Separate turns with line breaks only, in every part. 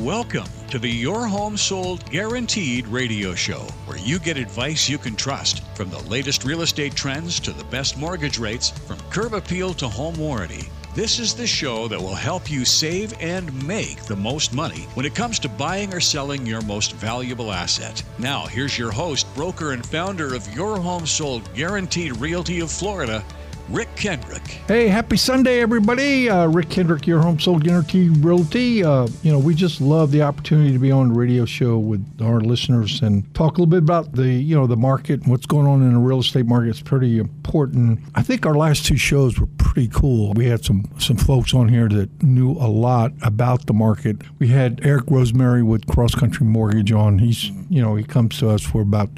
Welcome to the Your Home Sold Guaranteed radio show, where you get advice you can trust from the latest real estate trends to the best mortgage rates, from curb appeal to home warranty. This is the show that will help you save and make the most money when it comes to buying or selling your most valuable asset. Now, here's your host, broker, and founder of Your Home Sold Guaranteed Realty of Florida, Rick Kendrick.
Hey, happy Sunday, everybody. Uh, Rick Kendrick, your home sold guarantee realty. Uh, you know, we just love the opportunity to be on the radio show with our listeners and talk a little bit about the, you know, the market and what's going on in the real estate market. It's pretty important. I think our last two shows were pretty cool. We had some some folks on here that knew a lot about the market. We had Eric Rosemary with Cross Country Mortgage on. He's, you know, he comes to us for about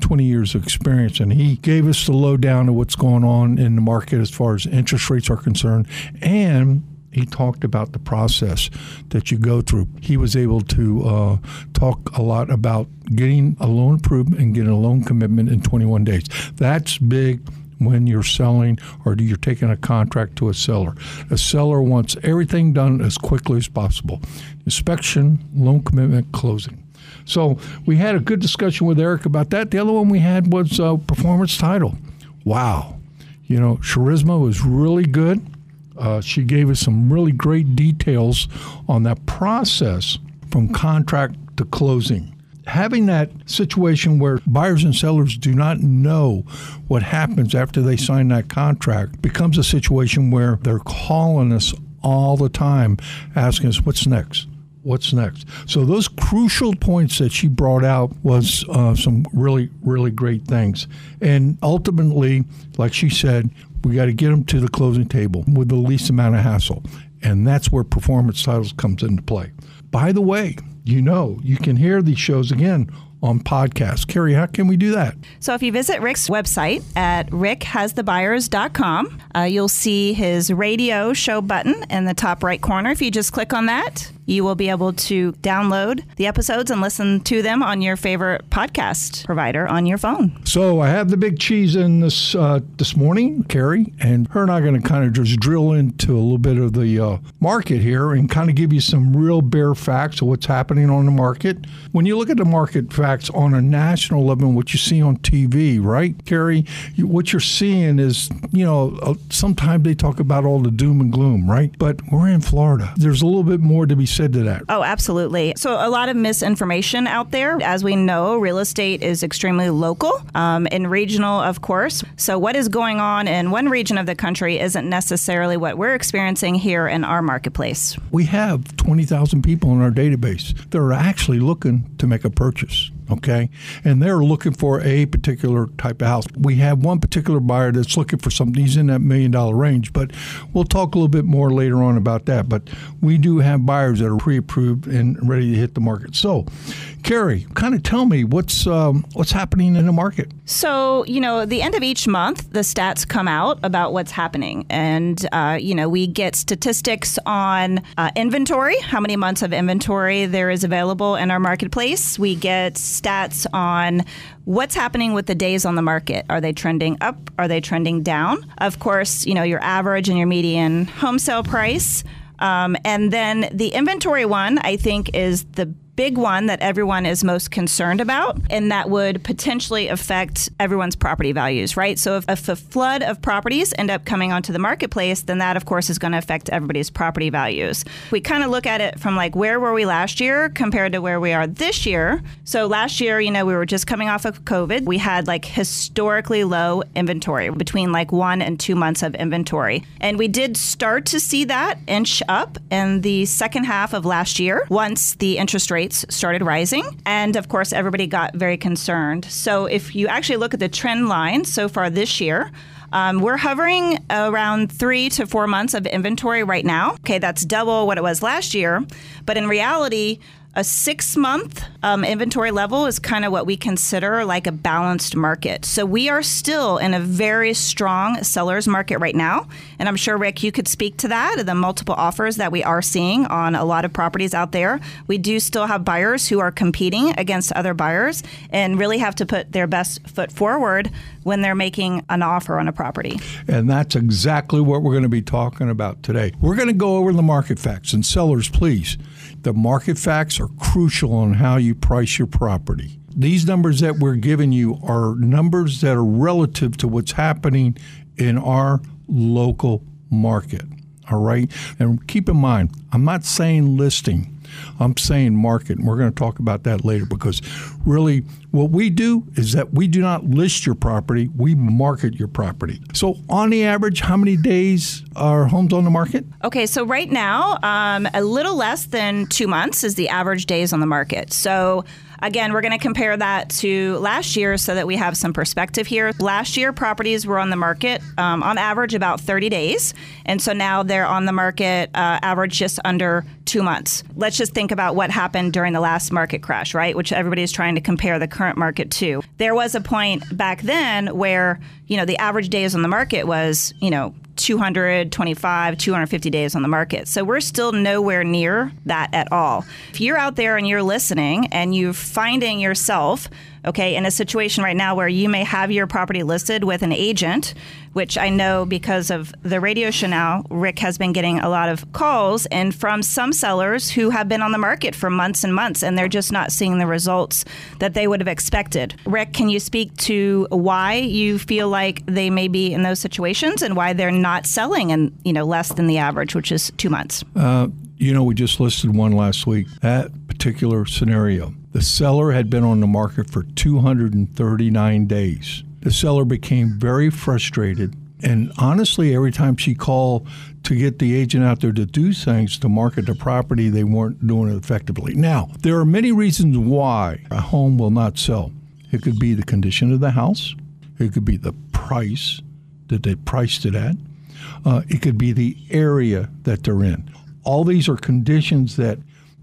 20 years of experience, and he gave us the lowdown of what's going on in the market as far as interest rates are concerned. And he talked about the process that you go through. He was able to uh, talk a lot about getting a loan approved and getting a loan commitment in 21 days. That's big when you're selling or you're taking a contract to a seller. A seller wants everything done as quickly as possible inspection, loan commitment, closing. So we had a good discussion with Eric about that. The other one we had was uh, performance title. Wow. You know, Charisma was really good. Uh, she gave us some really great details on that process from contract to closing. Having that situation where buyers and sellers do not know what happens after they sign that contract becomes a situation where they're calling us all the time asking us, what's next? What's next. So those crucial points that she brought out was uh, some really, really great things. And ultimately, like she said, we got to get them to the closing table with the least amount of hassle. And that's where performance titles comes into play. By the way, you know, you can hear these shows again on podcast. Karey, how can we do that?
So if you visit Rick's website at rickhasthebuyers.com, uh, you'll see his radio show button in the top right corner. If you just click on that, you will be able to download the episodes and listen to them on your favorite podcast provider on your phone.
So I have the big cheese in this uh, this morning, Karey, and her and I are going to kind of just drill into a little bit of the uh, market here and kind of give you some real bare facts of what's happening on the market. When you look at the market facts on a national level, what you see on TV, right, Karey, you, what you're seeing is, you know, uh, sometimes they talk about all the doom and gloom, right? But we're in Florida. There's a little bit more to be said to that.
Oh, absolutely. So, a lot of misinformation out there. As we know, real estate is extremely local um, and regional, of course. So, what is going on in one region of the country isn't necessarily what we're experiencing here in our marketplace.
We have 20,000 people in our database that are actually looking to make a purchase okay? And they're looking for a particular type of house. We have one particular buyer that's looking for something. He's in that million dollar range, but we'll talk a little bit more later on about that. But we do have buyers that are pre-approved and ready to hit the market. So, Karey, kind of tell me what's um, what's happening in the market.
So, you know, the end of each month, the stats come out about what's happening, and uh, you know, we get statistics on uh, inventory, how many months of inventory there is available in our marketplace. We get stats on what's happening with the days on the market. Are they trending up? Are they trending down? Of course, you know, your average and your median home sale price. Um, and then the inventory one, I think, is the big one that everyone is most concerned about, and that would potentially affect everyone's property values, right? So if, if a flood of properties end up coming onto the marketplace, then that, of course, is going to affect everybody's property values. We kind of look at it from like where were we last year compared to where we are this year. So last year, you know, we were just coming off of COVID. We had like historically low inventory between like one and two months of inventory. And we did start to see that inch up in the second half of last year once the interest rates rates started rising. And of course, everybody got very concerned. So if you actually look at the trend line so far this year, um, we're hovering around three to four months of inventory right now. Okay, that's double what it was last year. But in reality, a six month um, inventory level is kind of what we consider like a balanced market. So we are still in a very strong seller's market right now. And I'm sure, Rick, you could speak to that, the multiple offers that we are seeing on a lot of properties out there. We do still have buyers who are competing against other buyers and really have to put their best foot forward when they're making an offer on a property.
And that's exactly what we're going to be talking about today. We're going to go over the market facts. And sellers, please The market facts are crucial on how you price your property. These numbers that we're giving you are numbers that are relative to what's happening in our local market. All right? And keep in mind, I'm not saying listing. I'm saying market, and we're going to talk about that later because really what we do is that we do not list your property, we market your property. So, on the average, how many days are homes on the market?
Okay, so right now, um, a little less than two months is the average days on the market. So, Again, we're going to compare that to last year so that we have some perspective here. Last year, properties were on the market um, on average about 30 days. And so now they're on the market uh, average just under two months. Let's just think about what happened during the last market crash, right? Which everybody's trying to compare the current market to. There was a point back then where, you know, the average days on the market was, you know, 225, 250 days on the market. So we're still nowhere near that at all. If you're out there and you're listening and you're finding yourself okay, in a situation right now where you may have your property listed with an agent, which I know because of the radio now, Rick has been getting a lot of calls and from some sellers who have been on the market for months and months and they're just not seeing the results that they would have expected. Rick, can you speak to why you feel like they may be in those situations and why they're not selling in, you know, less than the average, which is two months?
Uh, you know, we just listed one last week. That particular scenario the seller had been on the market for 239 days. The seller became very frustrated. And honestly, every time she called to get the agent out there to do things to market the property, they weren't doing it effectively. Now, there are many reasons why a home will not sell. It could be the condition of the house, it could be the price that they priced it at, uh, it could be the area that they're in. All these are conditions that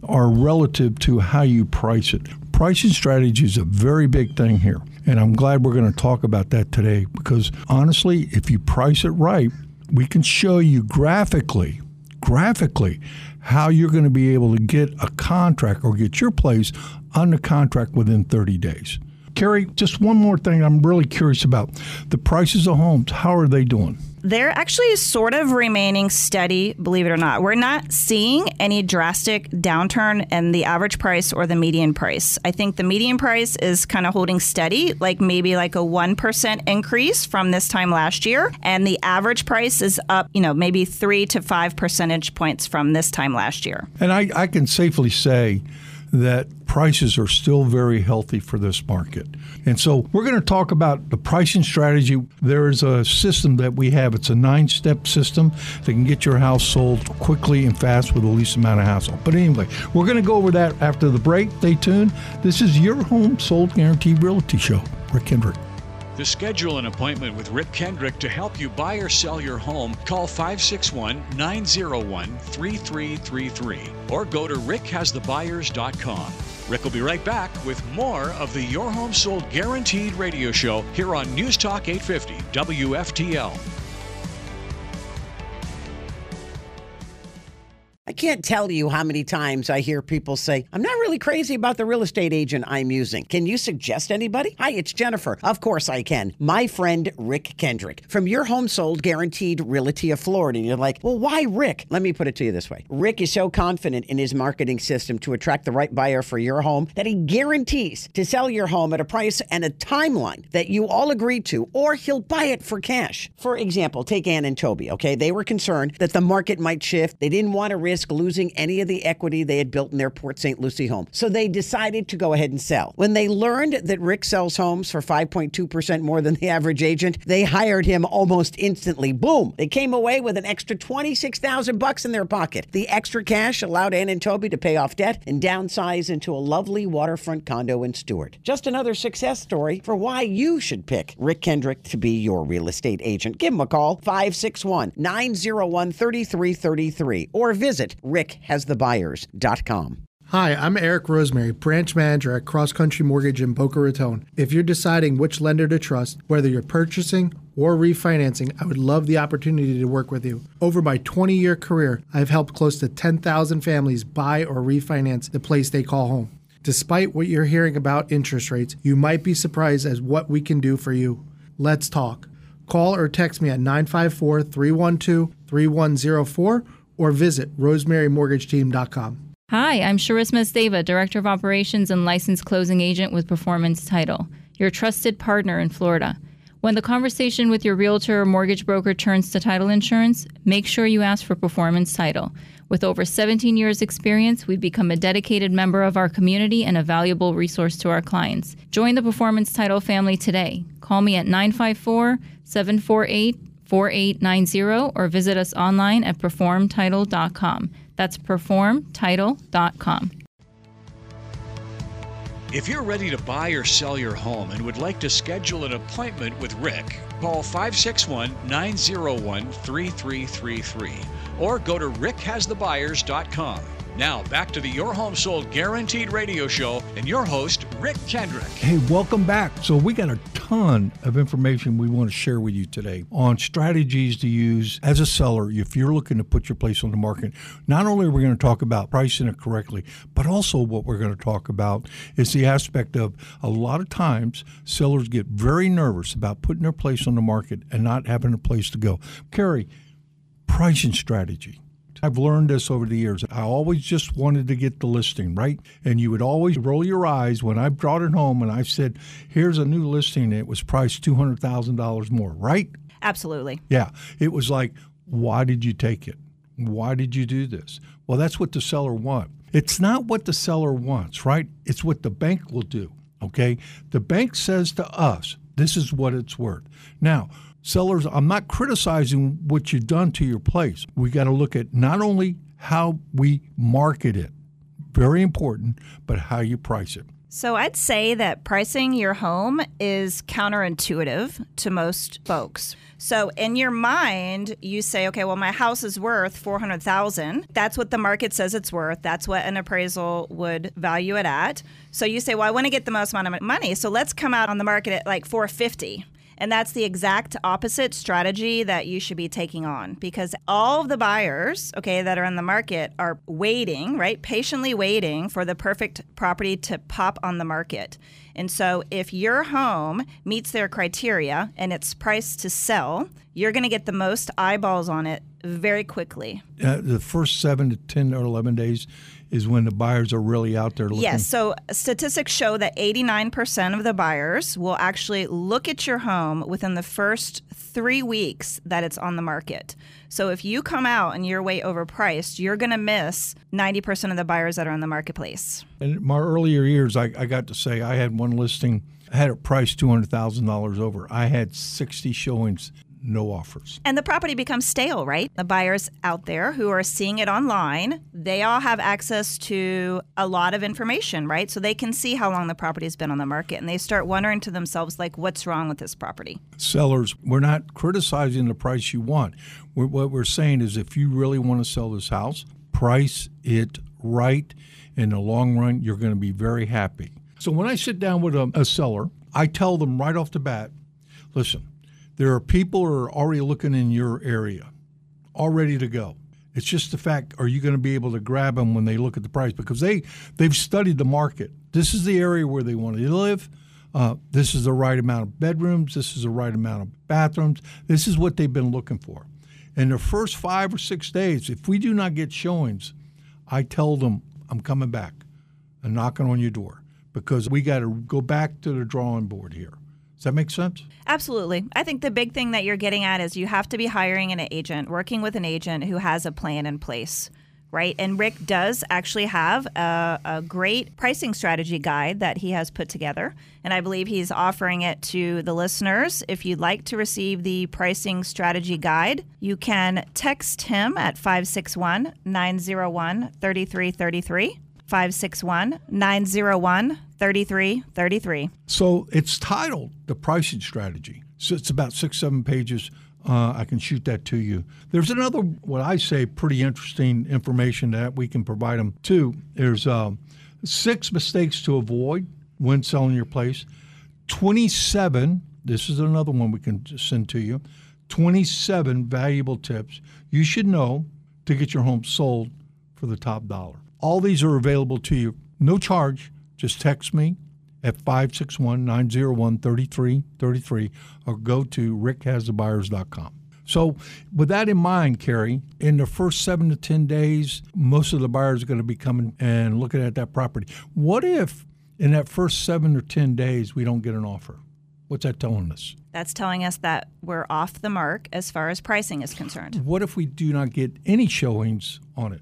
are relative to how you price it. Pricing strategy is a very big thing here. And I'm glad we're going to talk about that today because honestly, if you price it right, we can show you graphically, graphically, how you're going to be able to get a contract or get your place under contract within 30 days. Karey, just one more thing I'm really curious about. The prices of homes, how are they doing?
They're actually sort of remaining steady, believe it or not. We're not seeing any drastic downturn in the average price or the median price. I think the median price is kind of holding steady, like maybe like a 1% increase from this time last year. And the average price is up, you know, maybe three to five percentage points from this time last year.
And I, I can safely say, that prices are still very healthy for this market. And so we're going to talk about the pricing strategy. There is a system that we have. It's a nine step system that can get your house sold quickly and fast with the least amount of hassle. But anyway, we're going to go over that after the break. Stay tuned. This is your home sold guaranteed realty show. Rick Kendrick.
To schedule an appointment with Rick Kendrick to help you buy or sell your home, call 561 901 3333 or go to rickhasthebuyers.com. Rick will be right back with more of the Your Home Sold Guaranteed radio show here on News Talk 850 WFTL.
I can't tell you how many times I hear people say, I'm not really crazy about the real estate agent I'm using. Can you suggest anybody? Hi, it's Jennifer. Of course I can. My friend Rick Kendrick from Your Home Sold Guaranteed Realty of Florida. And you're like, well, why Rick? Let me put it to you this way Rick is so confident in his marketing system to attract the right buyer for your home that he guarantees to sell your home at a price and a timeline that you all agree to, or he'll buy it for cash. For example, take Ann and Toby, okay? They were concerned that the market might shift. They didn't want to risk risk losing any of the equity they had built in their Port St. Lucie home. So they decided to go ahead and sell. When they learned that Rick sells homes for 5.2% more than the average agent, they hired him almost instantly. Boom! They came away with an extra 26,000 bucks in their pocket. The extra cash allowed Ann and Toby to pay off debt and downsize into a lovely waterfront condo in Stuart. Just another success story for why you should pick Rick Kendrick to be your real estate agent. Give him a call 561 901 3333 or visit visit rickhasthebuyers.com.
Hi, I'm Eric Rosemary, branch manager at Cross Country Mortgage in Boca Raton. If you're deciding which lender to trust, whether you're purchasing or refinancing, I would love the opportunity to work with you. Over my 20 year career, I've helped close to 10,000 families buy or refinance the place they call home. Despite what you're hearing about interest rates, you might be surprised as what we can do for you. Let's talk. Call or text me at 954 312 3104 or visit rosemarymortgageteam.com.
Hi, I'm Charisma Steva, Director of Operations and Licensed Closing Agent with Performance Title, your trusted partner in Florida. When the conversation with your realtor or mortgage broker turns to title insurance, make sure you ask for Performance Title. With over 17 years' experience, we've become a dedicated member of our community and a valuable resource to our clients. Join the Performance Title family today. Call me at 954 748 4890 or visit us online at performtitle.com. That's performtitle.com.
If you're ready to buy or sell your home and would like to schedule an appointment with Rick, call 561 901 3333 or go to rickhasthebuyers.com. Now, back to the Your Home Sold Guaranteed radio show and your host, Rick Kendrick.
Hey, welcome back. So, we got a ton of information we want to share with you today on strategies to use as a seller if you're looking to put your place on the market. Not only are we going to talk about pricing it correctly, but also what we're going to talk about is the aspect of a lot of times sellers get very nervous about putting their place on the market and not having a place to go. Karey, pricing strategy. I've learned this over the years. I always just wanted to get the listing, right? And you would always roll your eyes when I brought it home and I said, here's a new listing. it was priced $200,000 more, right?
Absolutely.
Yeah. It was like, why did you take it? Why did you do this? Well, that's what the seller wants. It's not what the seller wants, right? It's what the bank will do, okay? The bank says to us, this is what it's worth. Now, sellers, I'm not criticizing what you've done to your place. We got to look at not only how we market it, very important, but how you price it.
So I'd say that pricing your home is counterintuitive to most folks. So in your mind, you say, okay, well my house is worth 400,000. That's what the market says it's worth. That's what an appraisal would value it at. So you say, well I want to get the most amount of money. So let's come out on the market at like 450. And that's the exact opposite strategy that you should be taking on because all of the buyers, okay, that are in the market are waiting, right? Patiently waiting for the perfect property to pop on the market. And so if your home meets their criteria and it's priced to sell, you're going to get the most eyeballs on it very quickly.
Uh, the first seven to 10 or 11 days is when the buyers are really out there looking.
Yes. So statistics show that 89% of the buyers will actually look at your home within the first three weeks that it's on the market. So if you come out and you're way overpriced, you're going to miss 90% of the buyers that are in the marketplace.
In my earlier years, I, I got to say I had one listing. I had it priced $200,000 over. I had 60 showings no offers.
And the property becomes stale, right? The buyers out there who are seeing it online, they all have access to a lot of information, right? So they can see how long the property has been on the market and they start wondering to themselves, like, what's wrong with this property?
Sellers, we're not criticizing the price you want. We're, what we're saying is if you really want to sell this house, price it right. In the long run, you're going to be very happy. So when I sit down with a, a seller, I tell them right off the bat listen, there are people who are already looking in your area, all ready to go. It's just the fact: are you going to be able to grab them when they look at the price? Because they they've studied the market. This is the area where they want to live. Uh, this is the right amount of bedrooms. This is the right amount of bathrooms. This is what they've been looking for. In the first five or six days, if we do not get showings, I tell them I'm coming back and knocking on your door because we got to go back to the drawing board here that make sense?
Absolutely. I think the big thing that you're getting at is you have to be hiring an agent, working with an agent who has a plan in place. Right. And Rick does actually have a, a, great pricing strategy guide that he has put together. And I believe he's offering it to the listeners. If you'd like to receive the pricing strategy guide, you can text him at 561 901 3333. 561 901 3333.
So it's titled The Pricing Strategy. So it's about six, seven pages. Uh, I can shoot that to you. There's another, what I say, pretty interesting information that we can provide them too. There's uh, six mistakes to avoid when selling your place. 27, this is another one we can send to you. 27 valuable tips you should know to get your home sold for the top dollar. All these are available to you, no charge. Just text me at 561 901 3333 or go to rickhasthebuyers.com. So, with that in mind, Karey, in the first seven to 10 days, most of the buyers are going to be coming and looking at that property. What if in that first seven or 10 days we don't get an offer? What's that telling us?
That's telling us that we're off the mark as far as pricing is concerned.
What if we do not get any showings on it?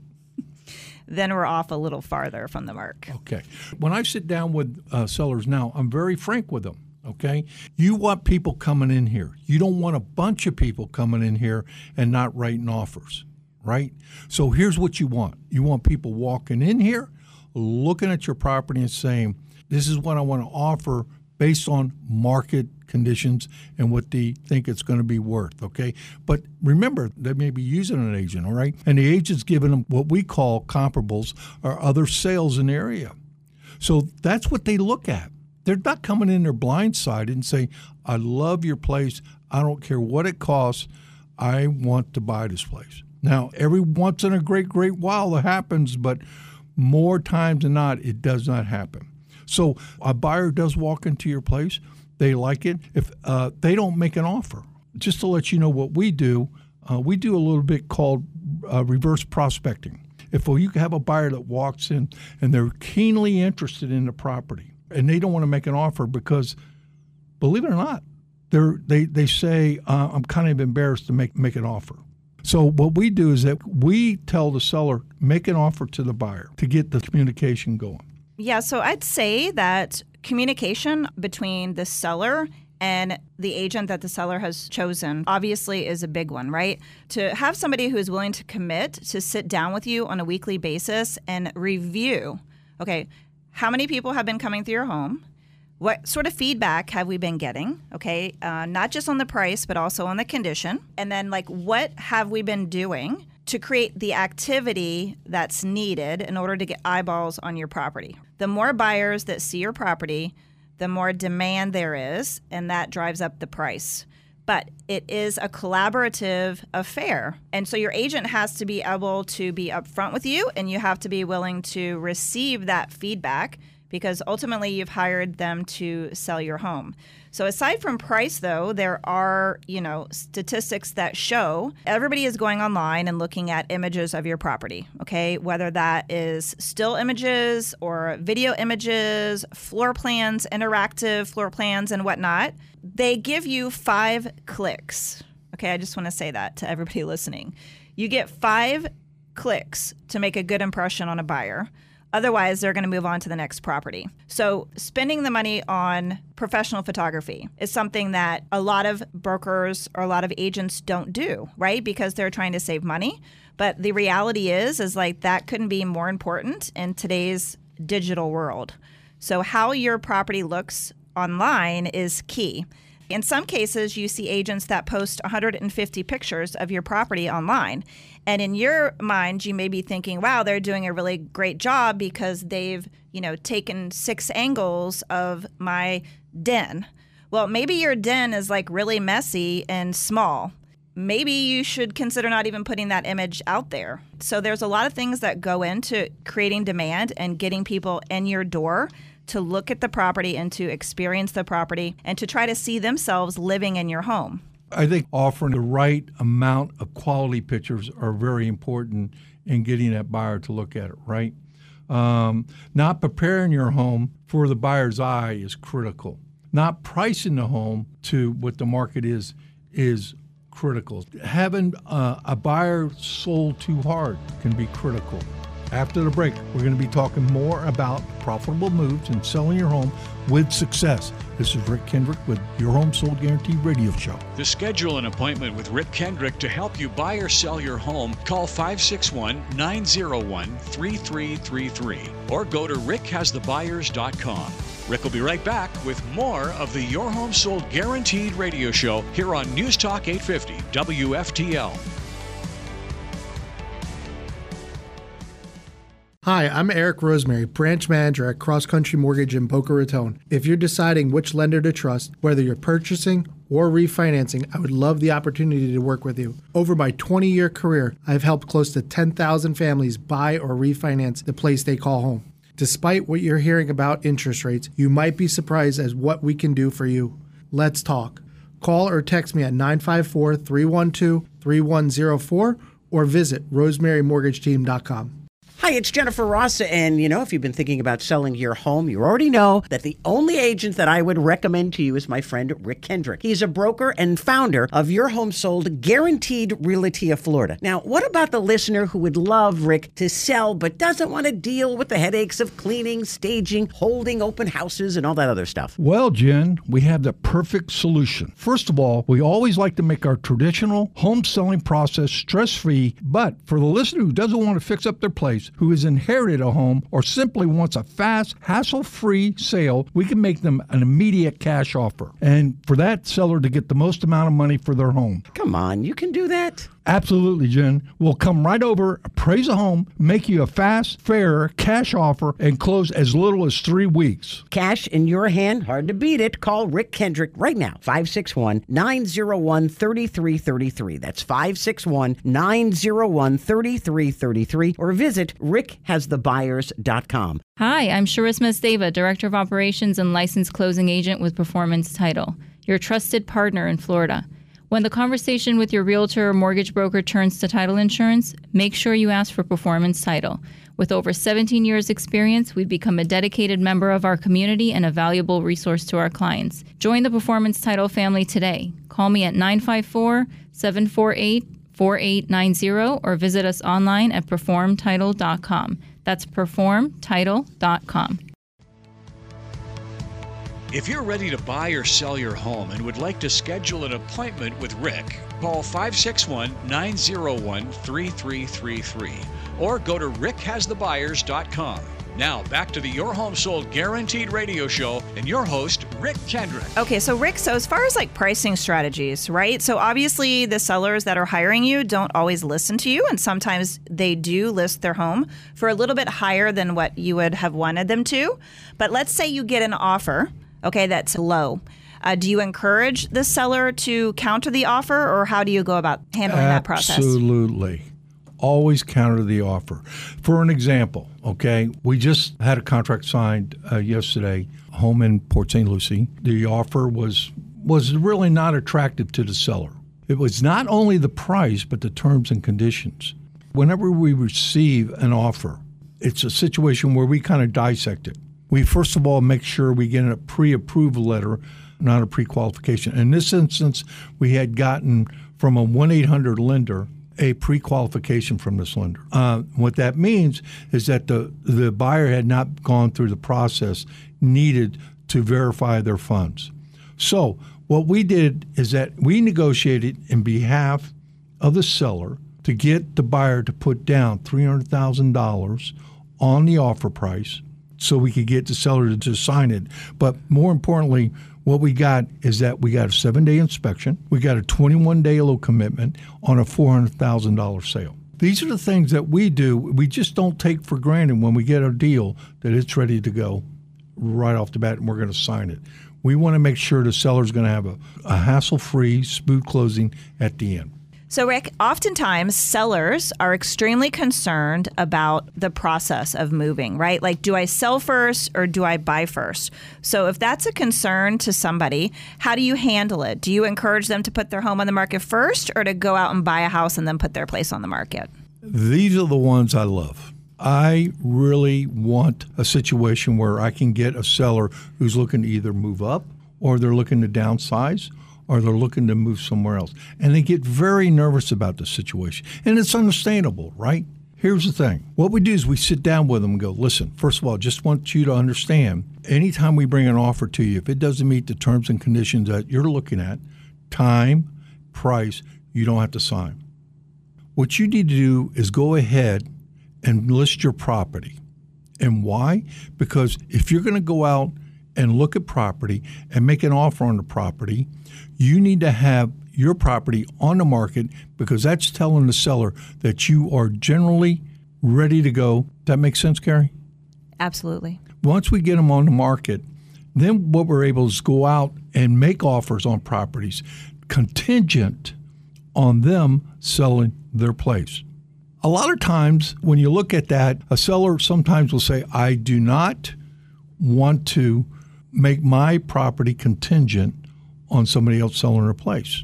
Then we're off a little farther from the mark.
Okay. When I sit down with uh, sellers now, I'm very frank with them. Okay. You want people coming in here. You don't want a bunch of people coming in here and not writing offers, right? So here's what you want you want people walking in here, looking at your property and saying, this is what I want to offer based on market conditions and what they think it's going to be worth. Okay. But remember, they may be using an agent, all right? And the agent's giving them what we call comparables or other sales in the area. So that's what they look at. They're not coming in there blindsided and saying, I love your place. I don't care what it costs. I want to buy this place. Now, every once in a great, great while that happens, but more times than not, it does not happen. So a buyer does walk into your place, they like it. If uh, they don't make an offer, just to let you know what we do, uh, we do a little bit called uh, reverse prospecting. If you have a buyer that walks in and they're keenly interested in the property, and they don't want to make an offer because, believe it or not, they they they say uh, I'm kind of embarrassed to make make an offer. So what we do is that we tell the seller make an offer to the buyer to get the communication going.
Yeah, so I'd say that communication between the seller and the agent that the seller has chosen obviously is a big one, right? To have somebody who is willing to commit to sit down with you on a weekly basis and review, okay, how many people have been coming through your home? What sort of feedback have we been getting? Okay, uh, not just on the price, but also on the condition. And then, like, what have we been doing to create the activity that's needed in order to get eyeballs on your property? The more buyers that see your property, the more demand there is, and that drives up the price but it is a collaborative affair. And so your agent has to be able to be upfront with you and you have to be willing to receive that feedback because ultimately you've hired them to sell your home. So aside from price though, there are, you know, statistics that show everybody is going online and looking at images of your property, okay? Whether that is still images or video images, floor plans, interactive floor plans and whatnot. They give you 5 clicks. Okay, I just want to say that to everybody listening. You get 5 clicks to make a good impression on a buyer. Otherwise, they're going to move on to the next property. So, spending the money on professional photography is something that a lot of brokers or a lot of agents don't do, right? Because they're trying to save money. But the reality is is like that couldn't be more important in today's digital world. So, how your property looks online is key. In some cases, you see agents that post 150 pictures of your property online. And in your mind, you may be thinking, wow, they're doing a really great job because they've, you know, taken six angles of my den. Well, maybe your den is like really messy and small. Maybe you should consider not even putting that image out there. So there's a lot of things that go into creating demand and getting people in your door to look at the property and to experience the property and to try to see themselves living in your home.
I think offering the right amount of quality pictures are very important in getting that buyer to look at it, right? Um, not preparing your home for the buyer's eye is critical. Not pricing the home to what the market is is critical. Having uh, a buyer sold too hard can be critical. After the break, we're going to be talking more about profitable moves and selling your home with success. This is Rick Kendrick with Your Home Sold Guaranteed Radio Show.
To schedule an appointment with Rick Kendrick to help you buy or sell your home, call 561 901 3333 or go to rickhasthebuyers.com. Rick will be right back with more of the Your Home Sold Guaranteed Radio Show here on News Talk 850 WFTL.
Hi, I'm Eric Rosemary, branch manager at Cross Country Mortgage in Boca Raton. If you're deciding which lender to trust, whether you're purchasing or refinancing, I would love the opportunity to work with you. Over my 20 year career, I've helped close to 10,000 families buy or refinance the place they call home. Despite what you're hearing about interest rates, you might be surprised as what we can do for you. Let's talk. Call or text me at 954 312 3104 or visit rosemarymortgageteam.com.
Hi, it's Jennifer Rossa, and you know, if you've been thinking about selling your home, you already know that the only agent that I would recommend to you is my friend Rick Kendrick. He's a broker and founder of Your Home Sold Guaranteed Realty of Florida. Now, what about the listener who would love Rick to sell but doesn't want to deal with the headaches of cleaning, staging, holding open houses, and all that other stuff?
Well, Jen, we have the perfect solution. First of all, we always like to make our traditional home selling process stress free, but for the listener who doesn't want to fix up their place, who has inherited a home or simply wants a fast, hassle free sale, we can make them an immediate cash offer. And for that seller to get the most amount of money for their home.
Come on, you can do that.
Absolutely, Jen. We'll come right over, appraise a home, make you a fast, fair cash offer, and close as little as three weeks.
Cash in your hand, hard to beat it. Call Rick Kendrick right now, 561 901 3333. That's 561 901 3333. Or visit rickhasthebuyers.com.
Hi, I'm Charisma Steva, Director of Operations and Licensed Closing Agent with Performance Title, your trusted partner in Florida. When the conversation with your realtor or mortgage broker turns to title insurance, make sure you ask for Performance Title. With over 17 years' experience, we've become a dedicated member of our community and a valuable resource to our clients. Join the Performance Title family today. Call me at 954 748 4890 or visit us online at performtitle.com. That's performtitle.com.
If you're ready to buy or sell your home and would like to schedule an appointment with Rick, call 561 901 3333 or go to rickhasthebuyers.com. Now, back to the Your Home Sold Guaranteed radio show and your host, Rick Kendrick.
Okay, so Rick, so as far as like pricing strategies, right? So obviously the sellers that are hiring you don't always listen to you, and sometimes they do list their home for a little bit higher than what you would have wanted them to. But let's say you get an offer, okay, that's low. Uh, do you encourage the seller to counter the offer, or how do you go about handling that process?
Absolutely. Always counter the offer. For an example, okay, we just had a contract signed uh, yesterday, home in Port St. Lucie. The offer was was really not attractive to the seller. It was not only the price, but the terms and conditions. Whenever we receive an offer, it's a situation where we kind of dissect it. We first of all make sure we get a pre-approval letter, not a pre-qualification. In this instance, we had gotten from a 1-800 lender a pre-qualification from this lender. Uh, what that means is that the the buyer had not gone through the process needed to verify their funds. So what we did is that we negotiated in behalf of the seller to get the buyer to put down three hundred thousand dollars on the offer price, so we could get the seller to, sign it. But more importantly, what we got is that we got a seven day inspection, we got a 21 day loan commitment on a $400,000 sale. These are the things that we do. We just don't take for granted when we get a deal that it's ready to go right off the bat and we're going to sign it. We want to make sure the seller's going to have a, a hassle free, smooth closing at the end.
So, Rick, oftentimes sellers are extremely concerned about the process of moving, right? Like, do I sell first or do I buy first? So, if that's a concern to somebody, how do you handle it? Do you encourage them to put their home on the market first or to go out and buy a house and then put their place on the market?
These are the ones I love. I really want a situation where I can get a seller who's looking to either move up or they're looking to downsize or they're looking to move somewhere else. And they get very nervous about the situation. And it's understandable, right? Here's the thing. What we do is we sit down with them and go, listen, first of all, just want you to understand anytime we bring an offer to you, if it doesn't meet the terms and conditions that you're looking at, time, price, you don't have to sign. What you need to do is go ahead and list your property. And why? Because if you're going to go out and look at property and make an offer on the property, you need to have your property on the market because that's telling the seller that you are generally ready to go. That makes sense, Karey?
Absolutely.
Once we get them on the market, then what we're able to is go out and make offers on properties contingent on them selling their place. A lot of times when you look at that, a seller sometimes will say, I do not want to make my property contingent on somebody else selling their place.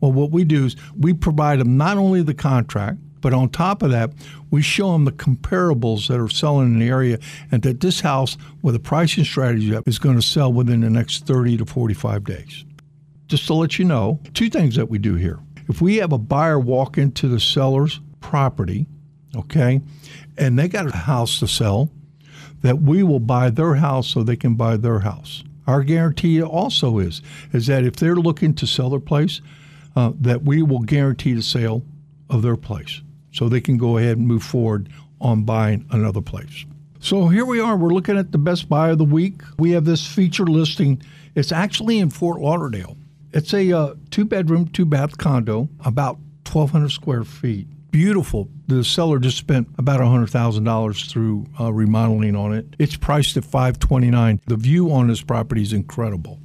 Well, what we do is we provide them not only the contract, but on top of that, we show them the comparables that are selling in the area and that this house, with a pricing strategy, is going to sell within the next 30 to 45 days. Just to let you know, two things that we do here. If we have a buyer walk into the seller's property, okay, and they got a house to sell, that we will buy their house so they can buy their house. Our guarantee also is is that if they're looking to sell their place, uh, that we will guarantee the sale of their place so they can go ahead and move forward on buying another place. So here we are. We're looking at the best buy of the week. We have this feature listing. It's actually in Fort Lauderdale. It's a uh, two bedroom, two bath condo, about 1,200 square feet. Beautiful. The seller just spent about $100,000 through uh, remodeling on it. It's priced at 529. The view on this property is incredible.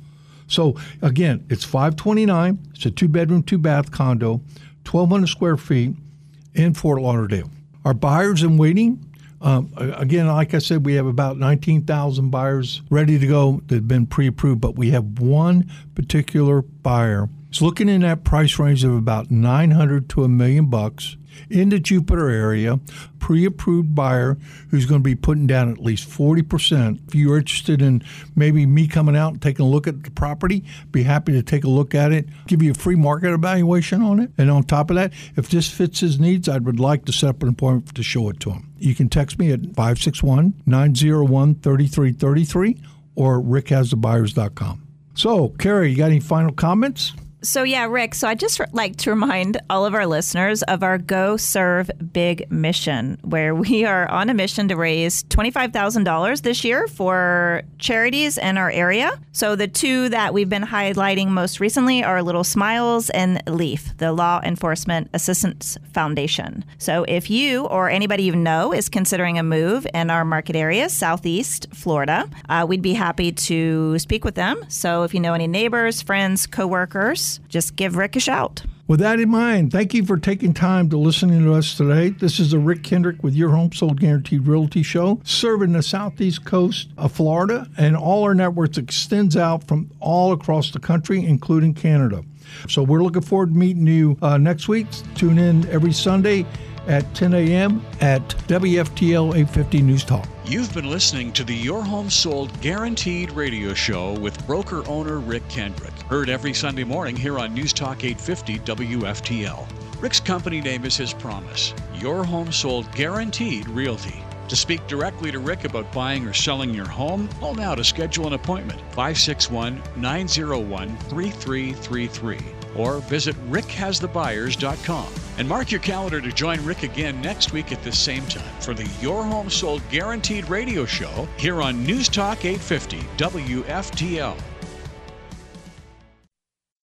So again, it's 529. It's a two bedroom, two bath condo, 1,200 square feet in Fort Lauderdale. Our buyers in waiting, um, again, like I said, we have about 19,000 buyers ready to go that have been pre approved, but we have one particular buyer. It's looking in that price range of about 900 to a million bucks in the Jupiter area, pre approved buyer who's going to be putting down at least 40%. If you're interested in maybe me coming out and taking a look at the property, be happy to take a look at it, give you a free market evaluation on it. And on top of that, if this fits his needs, I would like to set up an appointment to show it to him. You can text me at 561 901 3333 or rickhasthebuyers.com. So, Karey, you got any final comments?
So, yeah, Rick, so I just like to remind all of our listeners of our Go Serve Big mission, where we are on a mission to raise $25,000 this year for charities in our area. So, the two that we've been highlighting most recently are Little Smiles and LEAF, the Law Enforcement Assistance Foundation. So, if you or anybody you know is considering a move in our market area, Southeast Florida, uh, we'd be happy to speak with them. So, if you know any neighbors, friends, coworkers, just give Rick a shout.
With that in mind, thank you for taking time to listening to us today. This is the Rick Kendrick with Your Home Sold Guaranteed Realty Show, serving the southeast coast of Florida, and all our networks extends out from all across the country, including Canada. So we're looking forward to meeting you uh, next week. Tune in every Sunday at 10 a.m. at WFTL 850 News Talk.
You've been listening to the Your Home Sold Guaranteed radio show with broker owner Rick Kendrick. Heard every Sunday morning here on News Talk 850 WFTL. Rick's company name is his promise Your Home Sold Guaranteed Realty. To speak directly to Rick about buying or selling your home, call now to schedule an appointment 561 901 3333 or visit rickhasthebuyers.com. And mark your calendar to join Rick again next week at the same time for the Your Home Sold Guaranteed radio show here on News Talk 850 WFTL.